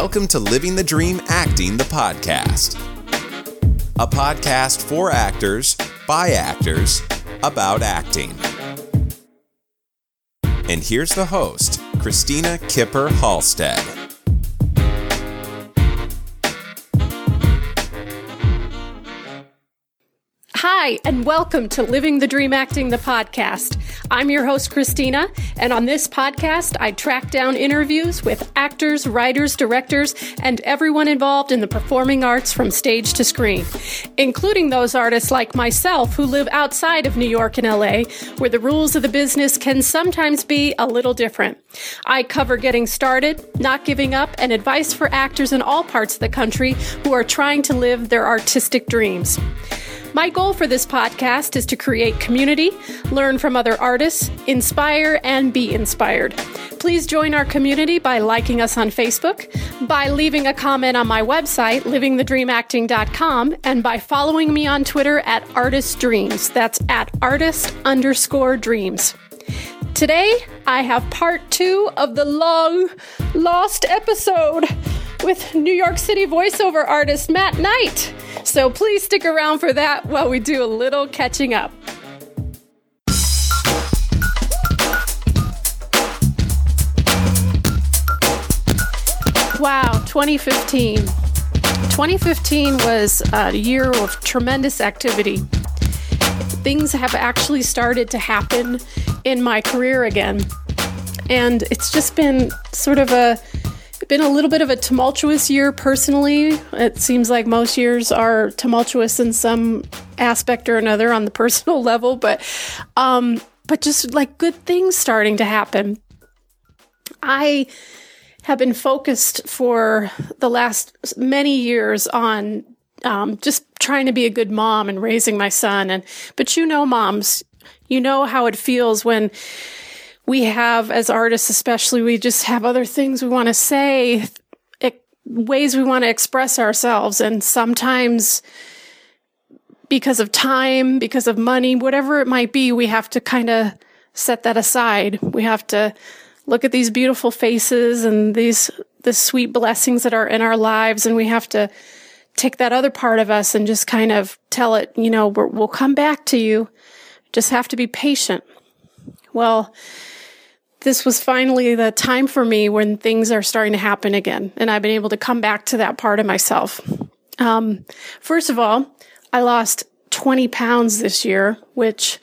Welcome to Living the Dream Acting, the podcast. A podcast for actors, by actors, about acting. And here's the host, Christina Kipper Halstead. Hi, and welcome to Living the Dream Acting, the podcast. I'm your host, Christina, and on this podcast, I track down interviews with actors, writers, directors, and everyone involved in the performing arts from stage to screen, including those artists like myself who live outside of New York and LA, where the rules of the business can sometimes be a little different. I cover getting started, not giving up, and advice for actors in all parts of the country who are trying to live their artistic dreams. My goal for this podcast is to create community, learn from other artists, inspire, and be inspired. Please join our community by liking us on Facebook, by leaving a comment on my website, livingthedreamacting.com, and by following me on Twitter at Artist Dreams. That's at artist underscore dreams. Today, I have part two of the long lost episode with New York City voiceover artist Matt Knight. So please stick around for that while we do a little catching up. Wow, 2015. 2015 was a year of tremendous activity. Things have actually started to happen in my career again. And it's just been sort of a been a little bit of a tumultuous year personally. It seems like most years are tumultuous in some aspect or another on the personal level, but um, but just like good things starting to happen. I have been focused for the last many years on um, just trying to be a good mom and raising my son. And but you know, moms, you know how it feels when we have as artists especially we just have other things we want to say ways we want to express ourselves. And sometimes because of time because of money whatever it might be we have to kind of set that aside. We have to look at these beautiful faces and these the sweet blessings that are in our lives. And we have to take that other part of us and just kind of tell it you know we'll come back to you. Just have to be patient. Well this was finally the time for me when things are starting to happen again. And I've been able to come back to that part of myself. Um, first of all, I lost 20 pounds this year, which,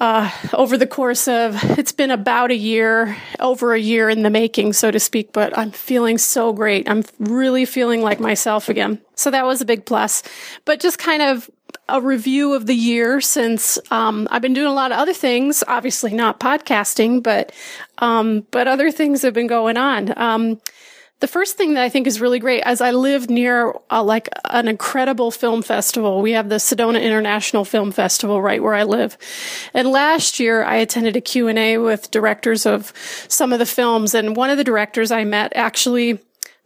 uh, over the course of, it's been about a year, over a year in the making, so to speak, but I'm feeling so great. I'm really feeling like myself again. So that was a big plus. But just kind of a review of the year since um, I've been doing a lot of other things. Obviously, not podcasting, but um, but other things have been going on. Um, the first thing that I think is really great, as I live near uh, like an incredible film festival, we have the Sedona International Film Festival right where I live. And last year I attended a Q&A with directors of some of the films. And one of the directors I met actually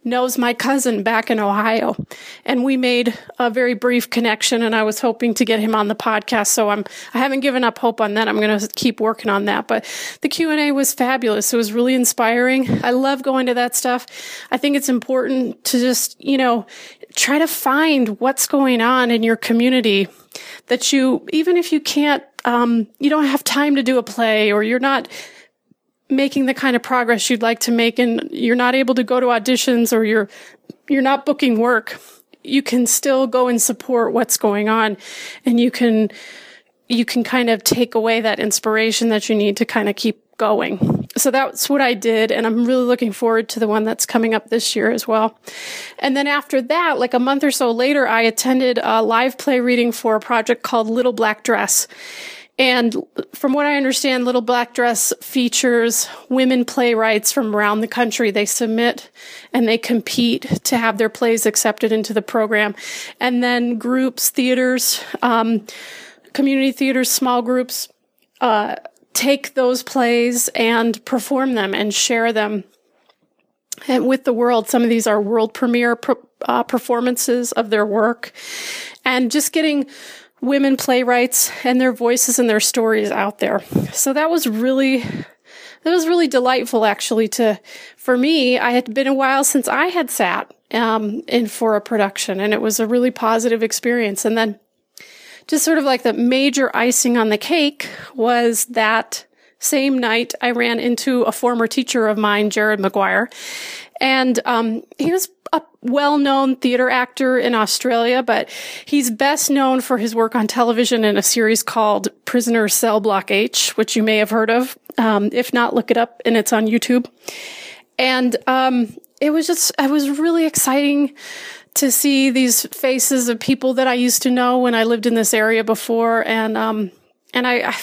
knows my cousin back in Ohio. And we made a very brief connection and I was hoping to get him on the podcast. So I'm, I haven't given up hope on that. I'm going to keep working on that. But the Q&A was fabulous. It was really inspiring. I love going to that stuff. I think it's important to just, you know, try to find what's going on in your community that you, even if you can't, um, you don't have time to do a play or you're not, making the kind of progress you'd like to make and you're not able to go to auditions or you're you're not booking work you can still go and support what's going on and you can you can kind of take away that inspiration that you need to kind of keep going. So that's what I did. And I'm really looking forward to the one that's coming up this year as well. And then after that, like a month or so later, I attended a live play reading for a project called Little Black Dress. And from what I understand, Little Black Dress features women playwrights from around the country. They submit and they compete to have their plays accepted into the program. And then groups, theaters, um, community theaters, small groups, uh, take those plays and perform them and share them and with the world. Some of these are world premiere uh, performances of their work and just getting women playwrights and their voices and their stories out there. So that was really that was really delightful actually to, for me, I had been a while since I had sat, um, in for a production and it was a really positive experience. And then just sort of like the major icing on the cake was that same night I ran into a former teacher of mine, Jared Maguire, and um, he was a well-known theater actor in Australia, but he's best known for his work on television in a series called Prisoner Cell Block H, which you may have heard of. Um, if not, look it up, and it's on YouTube. And um, it was just, it was really exciting to see these faces of people that I used to know when I lived in this area before, and um, and I, I,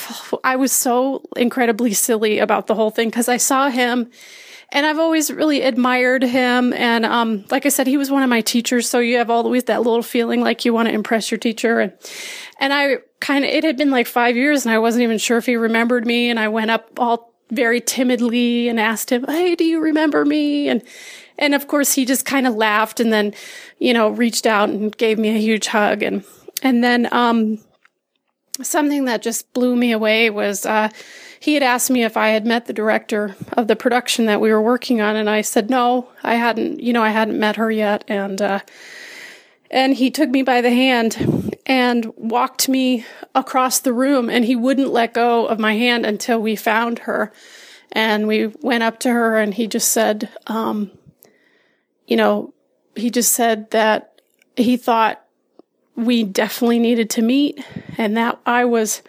I was so incredibly silly about the whole thing because I saw him and I've always really admired him. And, um, like I said, he was one of my teachers. So you have always that little feeling like you want to impress your teacher. And, and I kind of, it had been like five years and I wasn't even sure if he remembered me. And I went up all very timidly and asked him, Hey, do you remember me? And, and of course he just kind of laughed and then, you know, reached out and gave me a huge hug. And, and then, um, something that just blew me away was uh, he had asked me if I had met the director of the production that we were working on, and I said no, I hadn't. You know, I hadn't met her yet, and uh, and he took me by the hand and walked me across the room, and he wouldn't let go of my hand until we found her, and we went up to her, and he just said, um, you know, he just said that he thought we definitely needed to meet, and that I was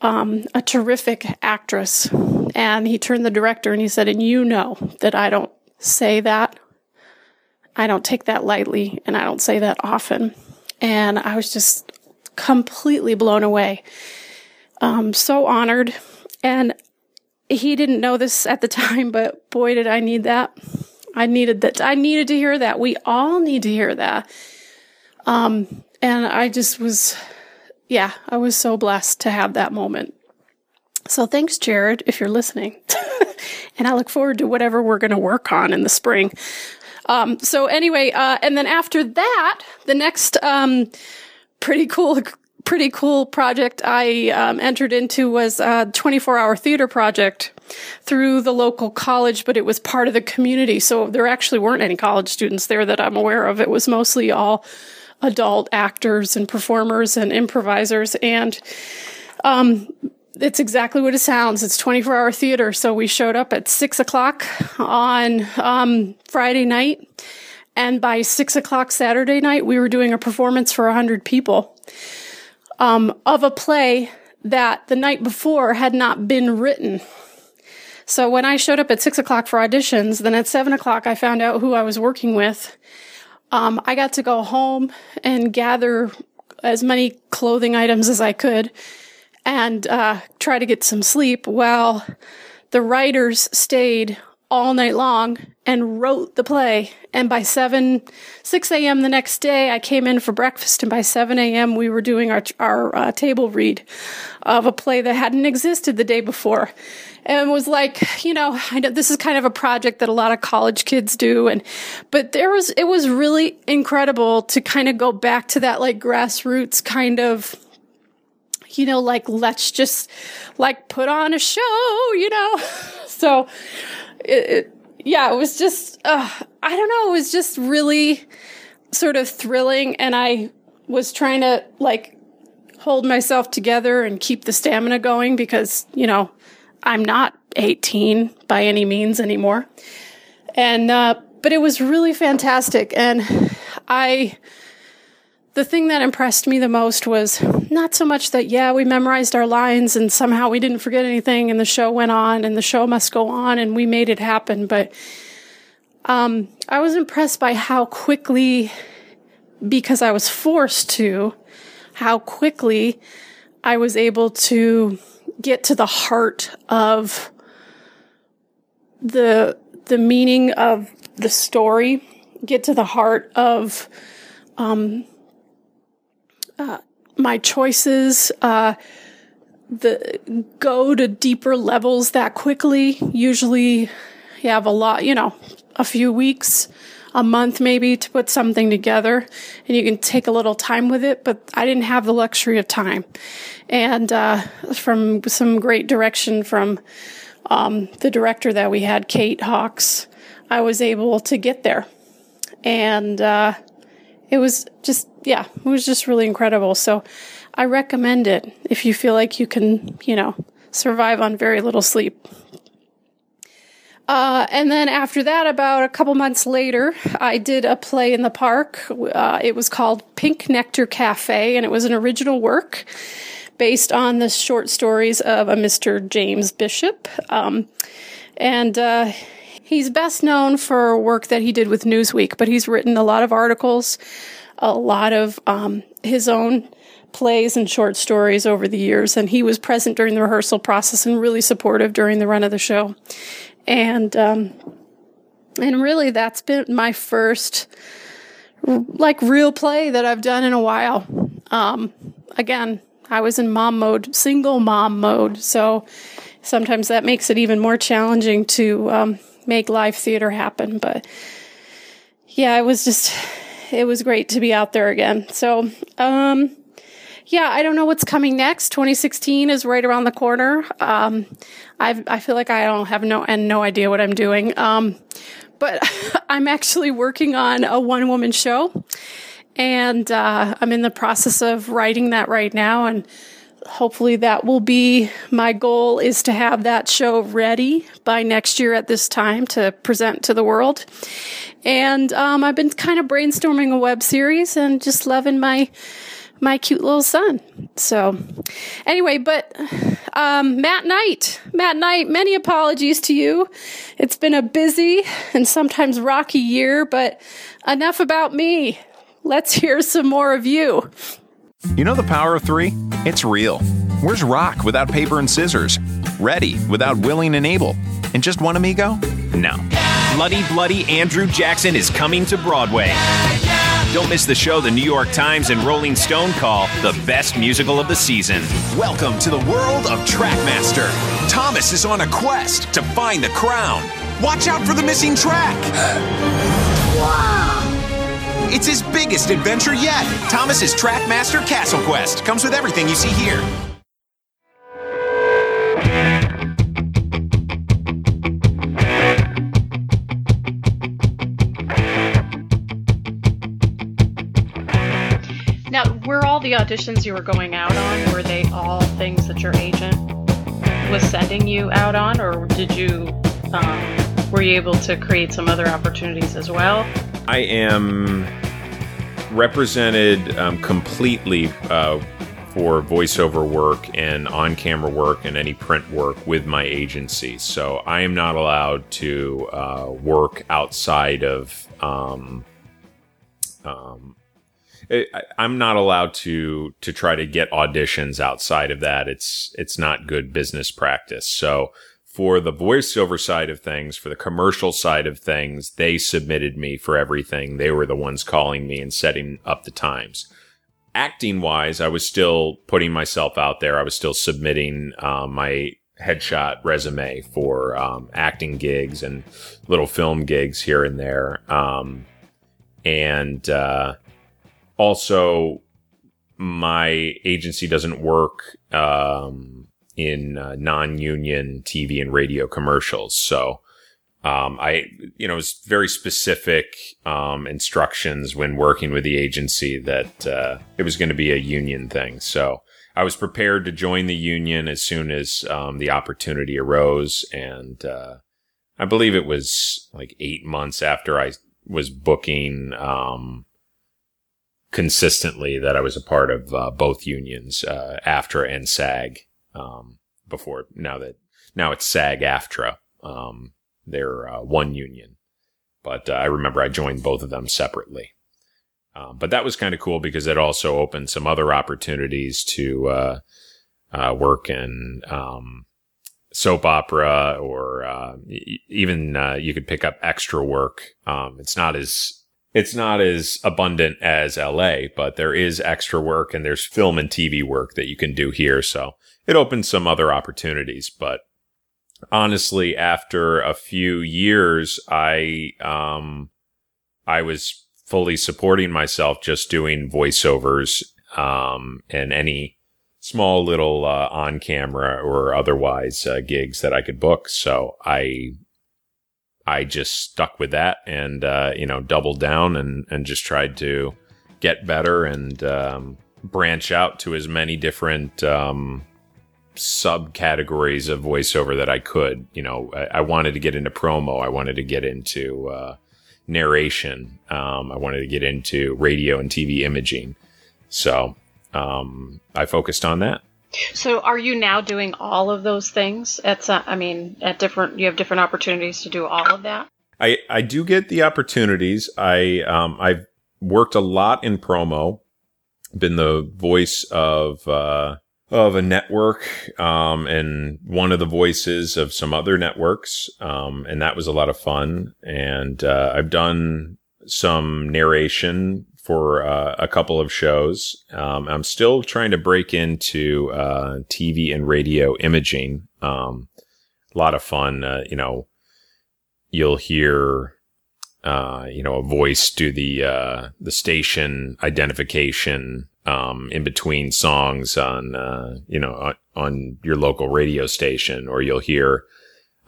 um, a terrific actress. And he turned the director and he said, And you know that I don't say that. I don't take that lightly, and I don't say that often. And I was just completely blown away. Um, so honored. And he didn't know this at the time, but boy, did I need that. I needed that. I needed to hear that. We all need to hear that. Um, and I just was, yeah, I was so blessed to have that moment. So thanks, Jared, if you're listening. and I look forward to whatever we're going to work on in the spring. Um, so anyway, uh, and then after that, the next, um, pretty cool, pretty cool project I, um, entered into was a 24 hour theater project through the local college, but it was part of the community. So there actually weren't any college students there that I'm aware of. It was mostly all adult actors and performers and improvisers. And um, it's exactly what it sounds. It's 24 hour theater. So we showed up at six o'clock on um, Friday night. And by six o'clock Saturday night, we were doing a performance for 100 people um, of a play that the night before had not been written. So when I showed up at six o'clock for auditions, then at seven o'clock, I found out who I was working with um, I got to go home and gather as many clothing items as I could and uh, try to get some sleep while the writers stayed all night long and wrote the play. And by 7, 6 a.m. the next day, I came in for breakfast. And by 7 a.m., we were doing our, our uh, table read of a play that hadn't existed the day before and was like, you know, I know this is kind of a project that a lot of college kids do. And, but there was, it was really incredible to kind of go back to that like grassroots kind of, you know, like, let's just like put on a show, you know? so it, it yeah, it was just, uh, I don't know, it was just really sort of thrilling. And I was trying to like hold myself together and keep the stamina going because, you know, I'm not 18 by any means anymore. And, uh, but it was really fantastic. And I, the thing that impressed me the most was not so much that, yeah, we memorized our lines and somehow we didn't forget anything and the show went on and the show must go on and we made it happen. But, um, I was impressed by how quickly, because I was forced to, how quickly I was able to get to the heart of the the meaning of the story, get to the heart of um, uh, my choices, uh, the go to deeper levels that quickly. Usually, you have a lot, you know, a few weeks, a month maybe to put something together, and you can take a little time with it. But I didn't have the luxury of time, and uh, from some great direction from um, the director that we had, Kate Hawks, I was able to get there. And uh, it was just, yeah, it was just really incredible. So I recommend it if you feel like you can, you know, survive on very little sleep. Uh, and then after that, about a couple months later, I did a play in the park. Uh, it was called Pink Nectar Cafe, and it was an original work based on the short stories of a Mr. James Bishop. Um, and uh, he's best known for work that he did with Newsweek, but he's written a lot of articles, a lot of um, his own plays and short stories over the years. And he was present during the rehearsal process and really supportive during the run of the show and um, and really that's been my first like real play that I've done in a while. Um, again, I was in mom mode, single mom mode, so sometimes that makes it even more challenging to um, make live theater happen. But yeah, it was just it was great to be out there again. So um, yeah, I don't know what's coming next. 2016 is right around the corner. Um, I I feel like I don't have no and no idea what I'm doing. Um, but I'm actually working on a one woman show, and uh, I'm in the process of writing that right now, and hopefully that will be my goal is to have that show ready by next year at this time to present to the world. And um, I've been kind of brainstorming a web series and just loving my my cute little son. So, anyway, but um, Matt Knight, Matt Knight, many apologies to you. It's been a busy and sometimes rocky year, but enough about me. Let's hear some more of you. You know the power of three? It's real. Where's Rock without paper and scissors? Ready without willing and able? And just one amigo? No. Bloody Bloody Andrew Jackson is coming to Broadway. Don't miss the show the New York Times and Rolling Stone call the best musical of the season. Welcome to the world of Trackmaster. Thomas is on a quest to find the crown. Watch out for the missing track. wow. It's his biggest adventure yet. Thomas's Trackmaster Castle Quest comes with everything you see here. Now, were all the auditions you were going out on, were they all things that your agent was sending you out on, or did you um, were you able to create some other opportunities as well? I am represented um, completely uh, for voiceover work and on camera work and any print work with my agency. So I am not allowed to uh, work outside of um, um, I'm not allowed to to try to get auditions outside of that. It's it's not good business practice. So for the voiceover side of things, for the commercial side of things, they submitted me for everything. They were the ones calling me and setting up the times. Acting wise, I was still putting myself out there. I was still submitting um, my headshot resume for um, acting gigs and little film gigs here and there. Um, and uh, also my agency doesn't work um, in uh, non-union TV and radio commercials. So um, I, you know, it was very specific um, instructions when working with the agency that uh, it was going to be a union thing. So I was prepared to join the union as soon as um, the opportunity arose, and uh, I believe it was like eight months after I was booking um, consistently that I was a part of uh, both unions, uh, AFTRA and SAG. Um, before now that now it's SAG AFTRA. Um, they're uh, one union, but uh, I remember I joined both of them separately. Um, but that was kind of cool because it also opened some other opportunities to uh, uh, work in um, soap opera or even you could pick up extra work. Um, it's not as it's not as abundant as LA, but there is extra work and there's film and TV work that you can do here. So it opened some other opportunities. But honestly, after a few years, I, um, I was fully supporting myself just doing voiceovers, um, and any small little uh, on camera or otherwise uh, gigs that I could book. So I I just stuck with that and uh, you know doubled down and and just tried to get better and um, branch out to as many different um, subcategories of voiceover that I could. You know, I, I, wanted to get into promo. I wanted to get into uh, narration. Um, I wanted to get into radio and TV imaging. So um, I focused on that. So, are you now doing all of those things? At some, I mean, at different, you have different opportunities to do all of that. I I do get the opportunities. I um I've worked a lot in promo, been the voice of uh, of a network um, and one of the voices of some other networks, um, and that was a lot of fun. And uh, I've done some narration for uh, a couple of shows. Um, I'm still trying to break into uh, TV and radio imaging. Um, a lot of fun, uh, you know. You'll hear uh, you know, a voice do the uh, the station identification um, in between songs on uh, you know on, your local radio station, or you'll hear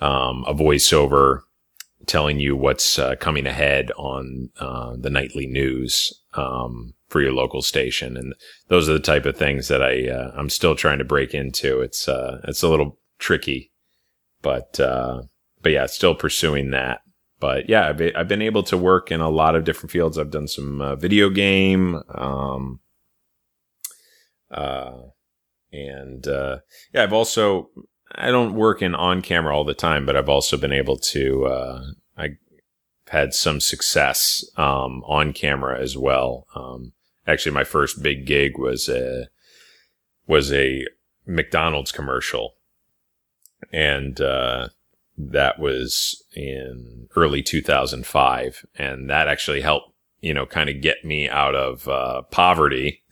um, a voiceover telling you what's uh, coming ahead on uh, the nightly news um, for your local station, and those are the type of things that I uh, I'm still trying to break into. It's uh it's a little tricky, but but yeah, still pursuing that but yeah, I've, I've been able to work in a lot of different fields. I've done some uh, video game, um, uh, and uh, yeah, I've also I don't work in on camera all the time, but I've also been able to uh, I had some success um, on camera as well. Um, actually, my first big gig was a was a McDonald's commercial, and uh, that was in early 2005. And that actually helped, you know, kind of get me out of uh, poverty.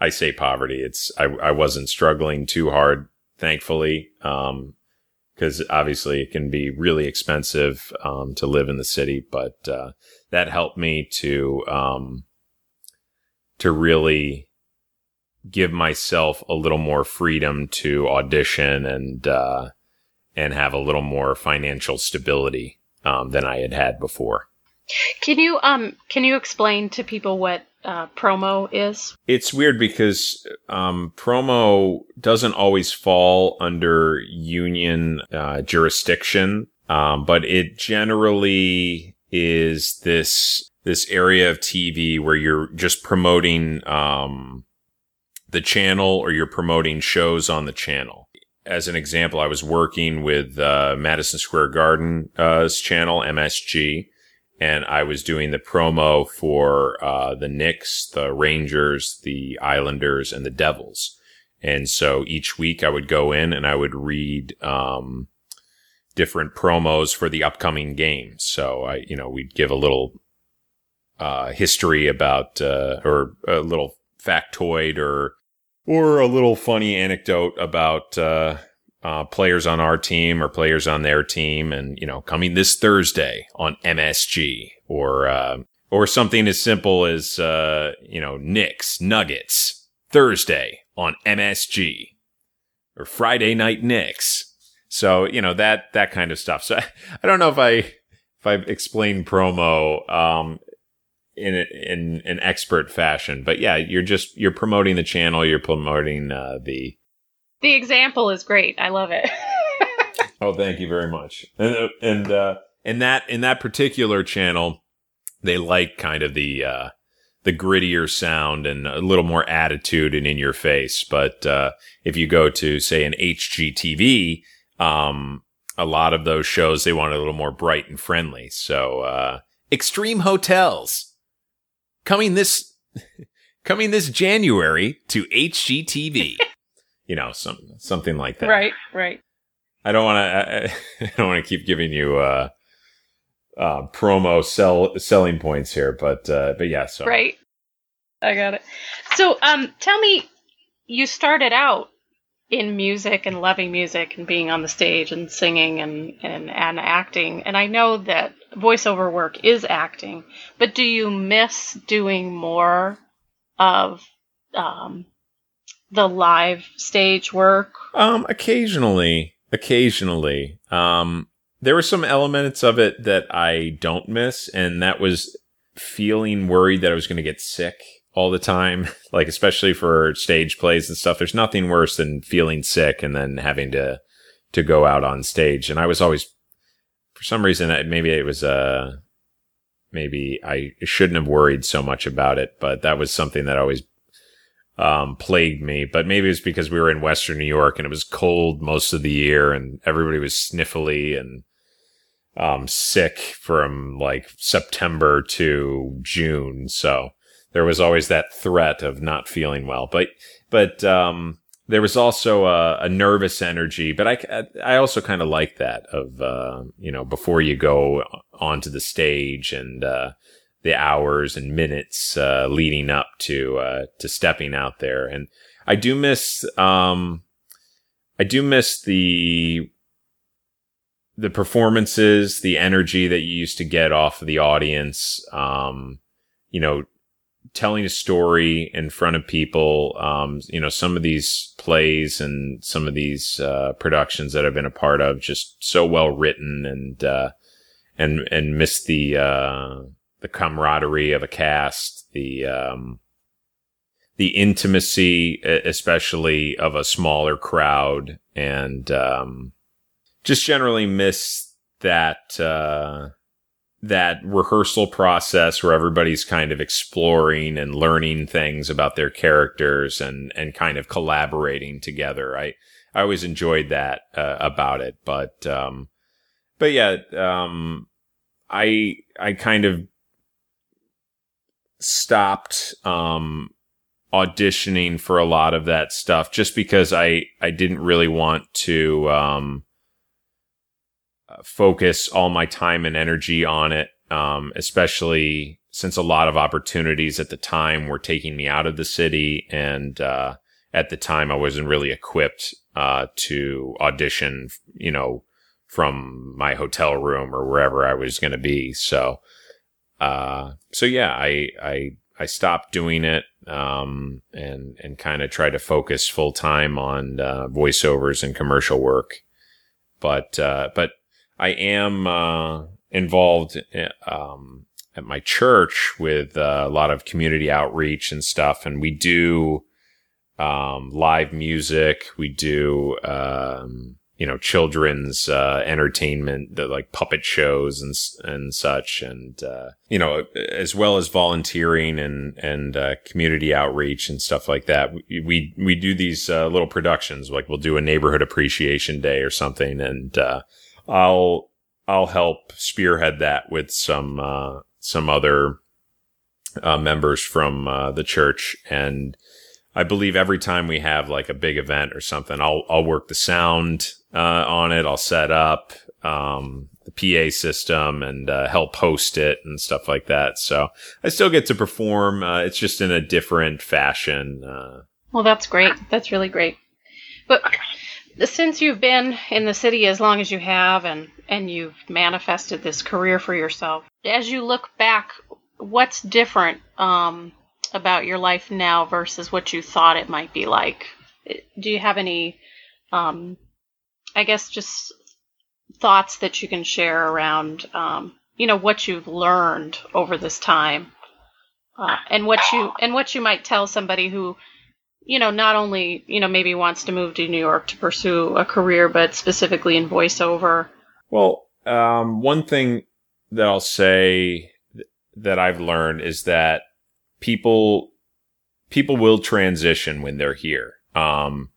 I say poverty. It's, I, I wasn't struggling too hard, thankfully. Um, cause obviously it can be really expensive, um, to live in the city, but, uh, that helped me to, um, to really give myself a little more freedom to audition and, uh, and have a little more financial stability um, than I had had before. Can you um can you explain to people what uh, promo is? It's weird because um, promo doesn't always fall under union uh, jurisdiction, um, but it generally is this this area of TV where you're just promoting um, the channel or you're promoting shows on the channel as an example, I was working with uh, Madison Square Garden's uh, channel, MSG, and I was doing the promo for uh, the Knicks, the Rangers, the Islanders, and the Devils. And so each week I would go in and I would read um, different promos for the upcoming games. So I, you know, we'd give a little uh, history about uh, or a little factoid or or a little funny anecdote about uh, uh, players on our team or players on their team, and you know, coming this Thursday on MSG, or uh, or something as simple as uh, you know, Knicks Nuggets Thursday on MSG, or Friday Night Knicks. So you know that that kind of stuff. So I, don't know if I if I've explained promo um, in in an expert fashion. But yeah, you're just you're promoting the channel. You're promoting uh, the. The example is great. I love it. oh, thank you very much. And uh, and uh, in that in that particular channel, they like kind of the uh, the grittier sound and a little more attitude and in your face. But uh, if you go to say an HGTV, um, a lot of those shows they want a little more bright and friendly. So uh, Extreme Hotels coming this coming this January to HGTV. you know, some something like that. Right, right. I don't want to. I, I, don't want to keep giving you uh, uh, promo sell selling points here, but uh, but yeah. So right, I got it. So um, tell me, you started out in music and loving music and being on the stage and singing and, and, and acting. And I know that voiceover work is acting, but do you miss doing more of um, the live stage work? Um, occasionally, occasionally. Um, there were some elements of it that I don't miss, and that was feeling worried that I was going to get sick all the time, like especially for stage plays and stuff. There's nothing worse than feeling sick and then having to to go out on stage. And I was always, for some reason, maybe it was uh maybe I shouldn't have worried so much about it, but that was something that always um, plagued me. But maybe it's because we were in Western New York and it was cold most of the year, and everybody was sniffly and um, sick from like September to June. So there was always that threat of not feeling well. But but um, there was also a, a, nervous energy. But I I also kind of like that of uh, you know before you go onto the stage and uh, the hours and minutes uh, leading up to uh, to stepping out there. And I do miss um, I do miss the the performances, the energy that you used to get off of the audience. Um, you know, telling a story in front of people. Um, you know, some of these plays and some of these uh, productions that I've been a part of just so well written and uh, and and miss the uh, the camaraderie of a cast, the um, the intimacy, especially of a smaller crowd, and um, just generally miss that uh, that rehearsal process where everybody's kind of exploring and learning things about their characters and and kind of collaborating together. I I always enjoyed that uh, about it, but um, but yeah, um, I I kind of stopped um, auditioning for a lot of that stuff just because I I didn't really want to um, focus all my time and energy on it, um, especially since a lot of opportunities at the time were taking me out of the city. And uh, at the time, I wasn't really equipped uh, to audition, you know, from my hotel room or wherever I was going to be. So, uh, so yeah, I, I, I stopped doing it, um, and, and kind of tried to focus full time on, uh, voiceovers and commercial work. But, uh, but I am uh, involved um, at my church with uh, a lot of community outreach and stuff, and we do um, live music. We do um, you know children's uh, entertainment, the, like puppet shows and and such, and uh, you know as well as volunteering and and uh, community outreach and stuff like that. We we, we do these uh, little productions, like we'll do a neighborhood appreciation day or something, and uh, I'll I'll help spearhead that with some uh, some other uh, members from uh, the church, and I believe every time we have like a big event or something, I'll I'll work the sound uh, on it. I'll set up um, the PA system and uh, help host it and stuff like that. So I still get to perform. Uh, it's just in a different fashion. well, that's great. That's really great. But since you've been in the city as long as you have and and you've manifested this career for yourself as you look back what's different um, about your life now versus what you thought it might be like? Do you have any um, i guess just thoughts that you can share around um, you know what you've learned over this time uh, and what you and what you might tell somebody who you know, not only, you know, maybe wants to move to New York to pursue a career, but specifically in voiceover? Well, um, one thing that I'll say that I've learned is that people people will transition when they're here. Um,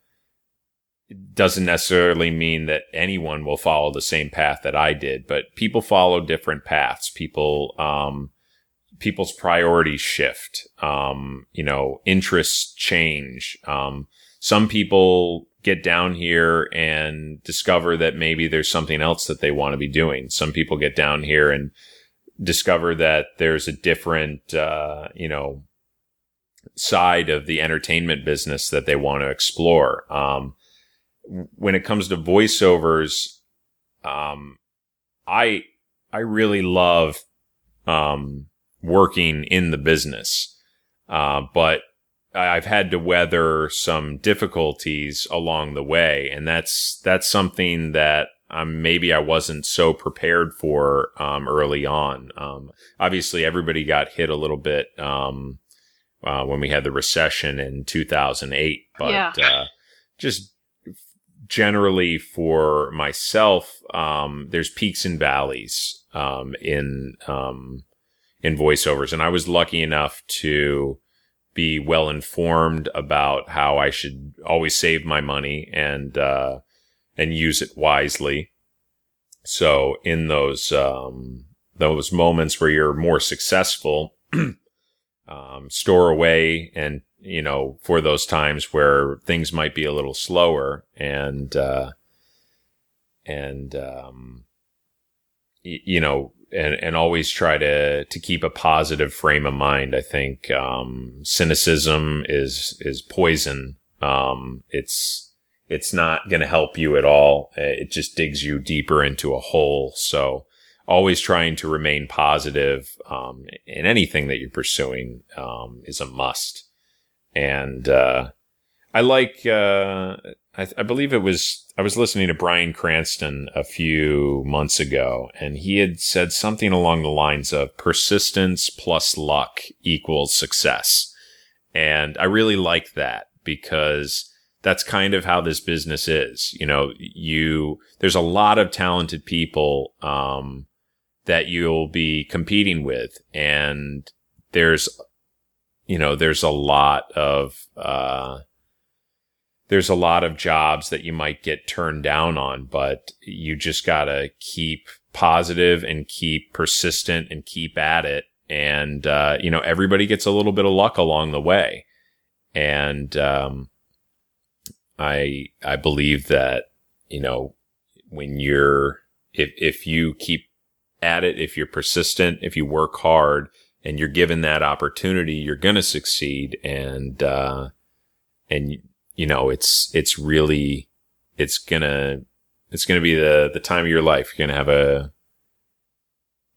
it doesn't necessarily mean that anyone will follow the same path that I did, but people follow different paths. People, um, people's priorities shift. Um, you know, interests change. Um, some people get down here and discover that maybe there's something else that they want to be doing. Some people get down here and discover that there's a different, uh, you know, side of the entertainment business that they want to explore. Um, when it comes to voiceovers, um, I, I really love, um, working in the business. Uh, but I've had to weather some difficulties along the way, and that's that's something that um, maybe I wasn't so prepared for um, early on. Um, obviously, everybody got hit a little bit um, uh, when we had the recession in 2008, but Yeah. uh, just generally for myself, um, there's peaks and valleys um, in um, in voiceovers, and I was lucky enough to be well informed about how I should always save my money and uh, and use it wisely. So in those um, those moments where you're more successful, um, store away and you know for those times where things might be a little slower and uh, and um, y- you know and and always try to to keep a positive frame of mind. I think um, cynicism is is poison. Um, it's it's not going to help you at all. It just digs you deeper into a hole. So always trying to remain positive um, in anything that you're pursuing um, is a must. And uh, I like. Uh, I, I believe it was. I was listening to Bryan Cranston a few months ago, and he had said something along the lines of persistence plus luck equals success. And I really like that because that's kind of how this business is. You know, you, there's a lot of talented people, um, that you'll be competing with. And there's, you know, there's a lot of, uh, there's a lot of jobs that you might get turned down on, but you just gotta keep positive and keep persistent and keep at it. And, uh, you know, everybody gets a little bit of luck along the way. And, um, I, I believe that, you know, when you're, if, if you keep at it, if you're persistent, if you work hard and you're given that opportunity, you're going to succeed. And, uh, and, you know, it's, it's really, it's gonna, it's gonna be the, the time of your life. You're gonna have a,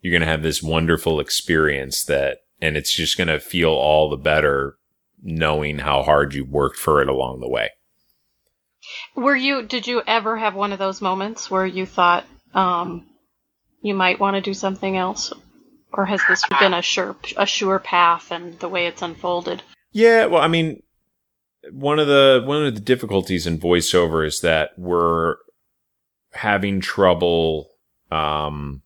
you're gonna have this wonderful experience that, and it's just gonna feel all the better knowing how hard you worked for it along the way. Were you? Did you ever have one of those moments where you thought um, you might want to do something else, or has this been a sure a sure path and the way it's unfolded? Yeah, well, I mean, one of the one of the difficulties in voiceover is that we're having trouble um,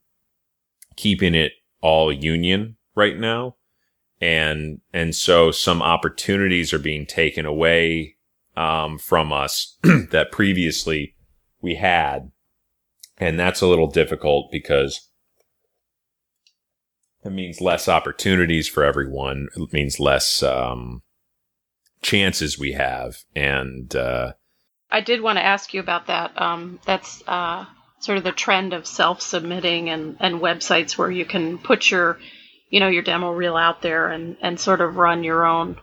keeping it all union right now, and and so some opportunities are being taken away um, from us that previously we had, and that's a little difficult because it means less opportunities for everyone. It means less um, chances we have, and uh, I did want to ask you about that. Um, that's uh, sort of the trend of self-submitting and, and websites where you can put your, you know, your demo reel out there and, and sort of run your own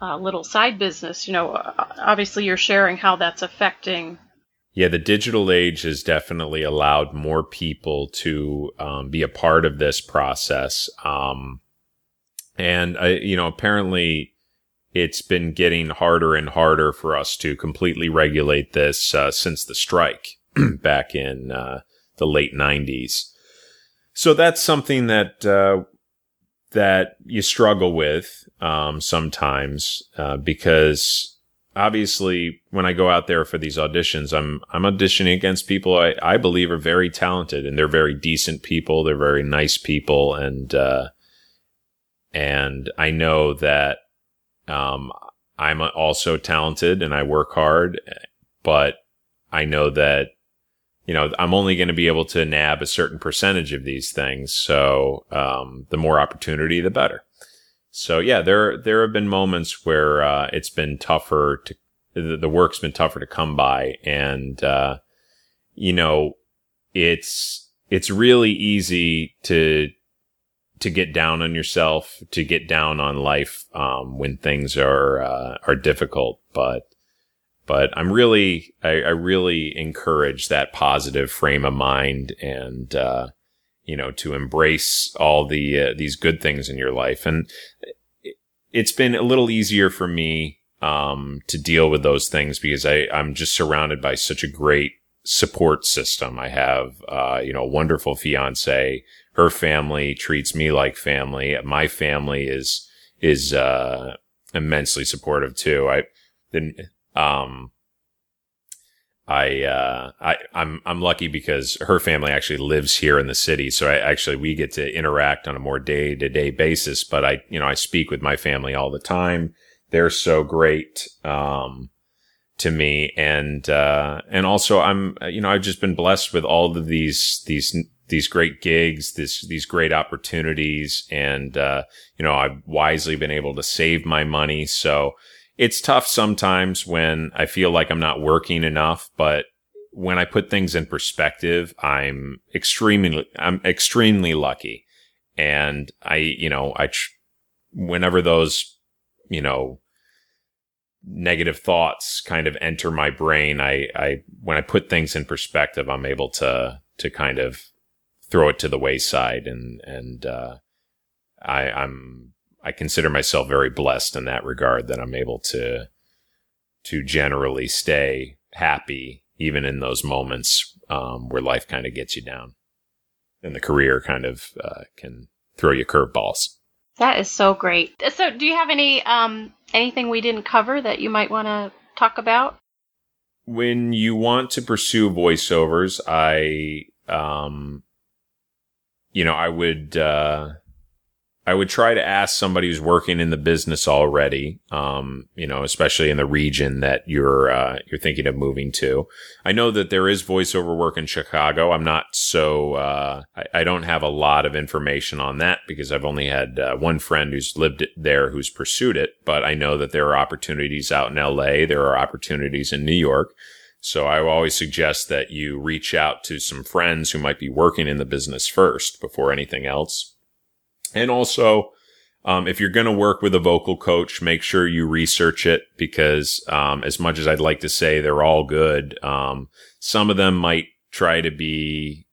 uh, little side business. You know, uh, obviously you're sharing how that's affecting. yeah, the digital age has definitely allowed more people to um, be a part of this process. Um, and I, you know, apparently it's been getting harder and harder for us to completely regulate this uh, since the strike back in uh, the late '90s. So that's something that uh, that you struggle with um, sometimes uh, because obviously when I go out there for these auditions, I'm I'm auditioning against people I, I believe are very talented and they're very decent people. They're very nice people, and uh, and I know that um, I'm also talented and I work hard, but I know that you know I'm only going to be able to nab a certain percentage of these things. So um, the more opportunity, the better. So yeah, there there have been moments where uh, it's been tougher to the, the work's been tougher to come by, and uh, you know it's it's really easy to to get down on yourself, to get down on life um, when things are uh, are difficult. But but I'm really I, I really encourage that positive frame of mind and uh, you know to embrace all the uh, these good things in your life and it's been a little easier for me um, to deal with those things because I, I'm just surrounded by such a great support system. I have, uh, you know, a wonderful fiance. Her family treats me like family. My family is, is, uh, immensely supportive too. I, then, um, I, uh, I, I'm, I'm lucky because her family actually lives here in the city. So I actually, we get to interact on a more day to day basis, but I, you know, I speak with my family all the time. They're so great. Um, to me and uh and also i'm you know i've just been blessed with all of these these these great gigs this these great opportunities and uh you know i've wisely been able to save my money. So it's tough sometimes when i feel like i'm not working enough but when i put things in perspective i'm extremely i'm extremely lucky. And i you know i tr- whenever those you know negative thoughts kind of enter my brain, I, I, when I put things in perspective, I'm able to, to kind of throw it to the wayside and, and, uh, I, I'm, I consider myself very blessed in that regard that I'm able to, to generally stay happy even in those moments, um, where life kind of gets you down and the career kind of, uh, can throw you curveballs. That is so great. So, do you have any um, anything we didn't cover that you might want to talk about? When you want to pursue voiceovers, I, um, you know, I would, uh, I would try to ask somebody who's working in the business already, um, you know, especially in the region that you're uh, you're thinking of moving to. I know that there is voiceover work in Chicago. I'm not so uh, I, I, don't have a lot of information on that because I've only had uh, one friend who's lived there who's pursued it. But I know that there are opportunities out in L.A. There are opportunities in New York. So I always suggest that you reach out to some friends who might be working in the business first before anything else and also, um, if you're going to work with a vocal coach, make sure you research it because, um, as much as I'd like to say they're all good, um, some of them might try to be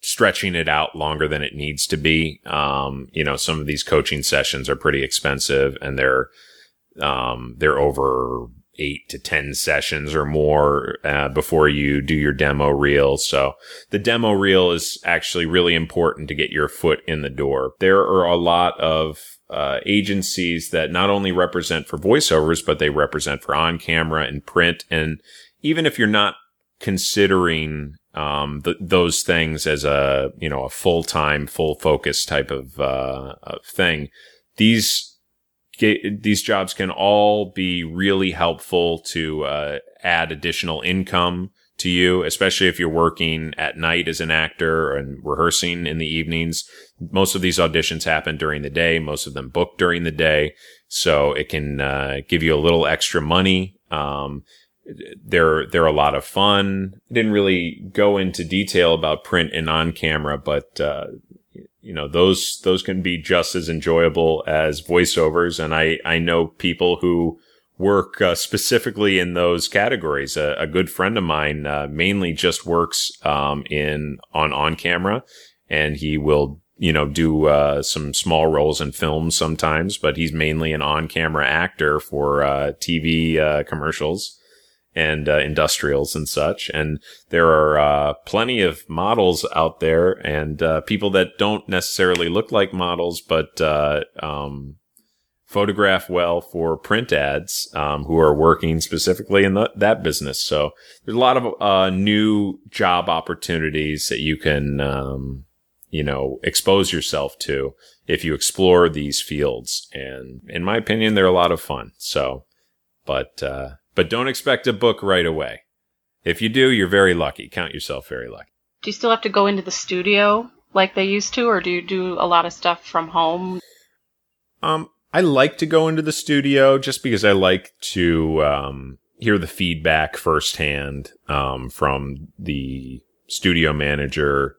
stretching it out longer than it needs to be. Um, you know, some of these coaching sessions are pretty expensive and they're, um, they're over eight to 10 sessions or more uh, before you do your demo reel. So the demo reel is actually really important to get your foot in the door. There are a lot of uh, agencies that not only represent for voiceovers, but they represent for on camera and print. And even if you're not considering um, th- those things as a you know a full time, full focus type of, uh, of thing, these these jobs can all be really helpful to uh, add additional income to you, especially if you're working at night as an actor and rehearsing in the evenings. Most of these auditions happen during the day, most of them book during the day. So it can uh, give you a little extra money. Um, they're they're a lot of fun. I didn't really go into detail about print and on camera, but uh, you know those those can be just as enjoyable as voiceovers. And i i know people who work uh, specifically in those categories. A, a good friend of mine uh, mainly just works um, in on on camera. And he will you know do uh, some small roles in films sometimes but he's mainly an on camera actor for uh, tv uh, commercials and uh, industrials and such. And there are uh, plenty of models out there and uh, people that don't necessarily look like models, but uh, um, photograph well for print ads um, who are working specifically in the, that business. So there's a lot of uh, new job opportunities that you can, um, you know, expose yourself to if you explore these fields. And in my opinion, they're a lot of fun. So, but, uh, but don't expect a book right away. If you do, you're very lucky. Count yourself very lucky. Do you still have to go into the studio like they used to, or do you do a lot of stuff from home? Um, I like to go into the studio just because I like to um, hear the feedback firsthand um, from the studio manager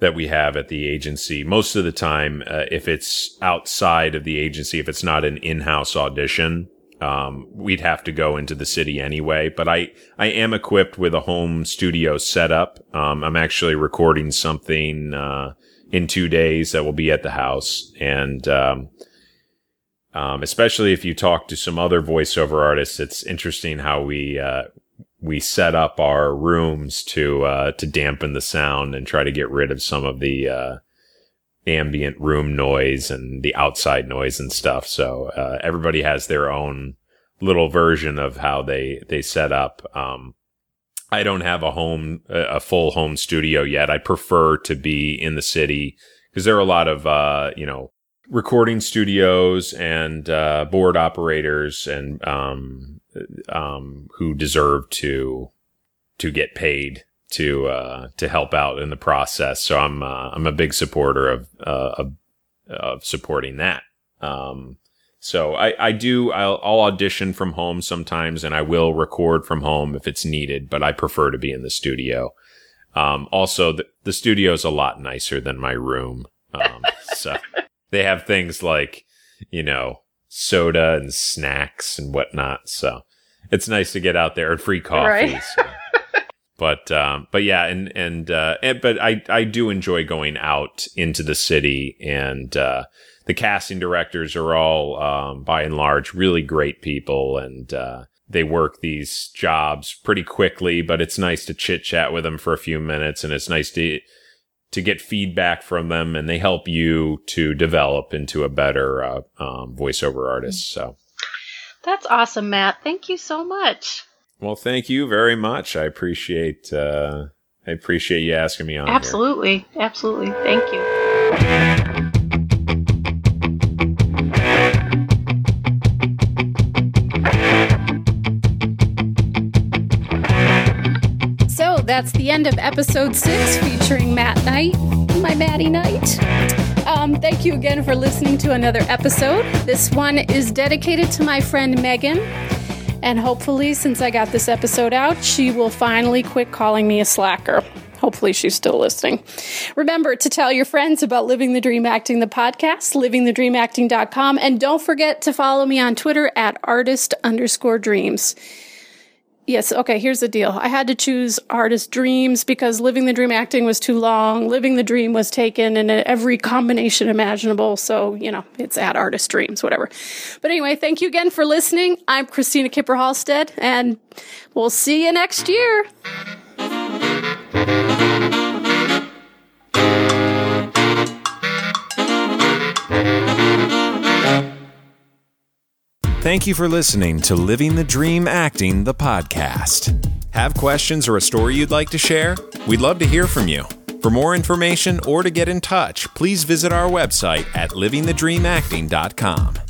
that we have at the agency. Most of the time, uh, if it's outside of the agency, if it's not an in-house audition, um, we'd have to go into the city anyway. But I, I am equipped with a home studio setup. Um, I'm actually recording something, uh, in two days that will be at the house. And, um, um, especially if you talk to some other voiceover artists, it's interesting how we uh, we set up our rooms to uh, to dampen the sound and try to get rid of some of the uh, ambient room noise and the outside noise and stuff. So uh, everybody has their own little version of how they they set up. Um, I don't have a home a full home studio yet. I prefer to be in the city because there are a lot of uh, you know recording studios and uh, board operators and um, um, who deserve to to get paid to uh, to help out in the process. So I'm uh, I'm a big supporter of uh, of, of supporting that. Um, so I I do I'll, I'll audition from home sometimes, and I will record from home if it's needed. But I prefer to be in the studio. Um, also, the, the studio is a lot nicer than my room. Um, so they have things like you know soda and snacks and whatnot. So it's nice to get out there and free coffee. Right. So but um, but yeah, and and, uh, and, but I I do enjoy going out into the city, and uh, the casting directors are all um, by and large really great people, and uh, they work these jobs pretty quickly. But it's nice to chit chat with them for a few minutes, and it's nice to to get feedback from them, and they help you to develop into a better uh, um, voiceover artist. So. That's awesome, Matt. Thank you so much. Well, thank you very much. I appreciate uh, I appreciate you asking me on. Absolutely, here. absolutely. Thank you. So that's the end of episode six featuring Matt Knight, my Maddie Knight. Um, thank you again for listening to another episode. This one is dedicated to my friend Megan. And hopefully, since I got this episode out, she will finally quit calling me a slacker. Hopefully, she's still listening. Remember to tell your friends about Living the Dream Acting, the podcast, livingthedreamacting.com, and don't forget to follow me on Twitter at artist underscore dreams. Yes, okay, here's the deal. I had to choose Artist Dreams because Living the Dream Acting was too long. Living the Dream was taken in every combination imaginable. So, you know, it's at Artist Dreams, whatever. But anyway, thank you again for listening. I'm Christina Kipper Halstead, and we'll see you next year. Thank you for listening to Living the Dream Acting, the podcast. Have questions or a story you'd like to share? We'd love to hear from you. For more information or to get in touch, please visit our website at livingthedreamacting.com.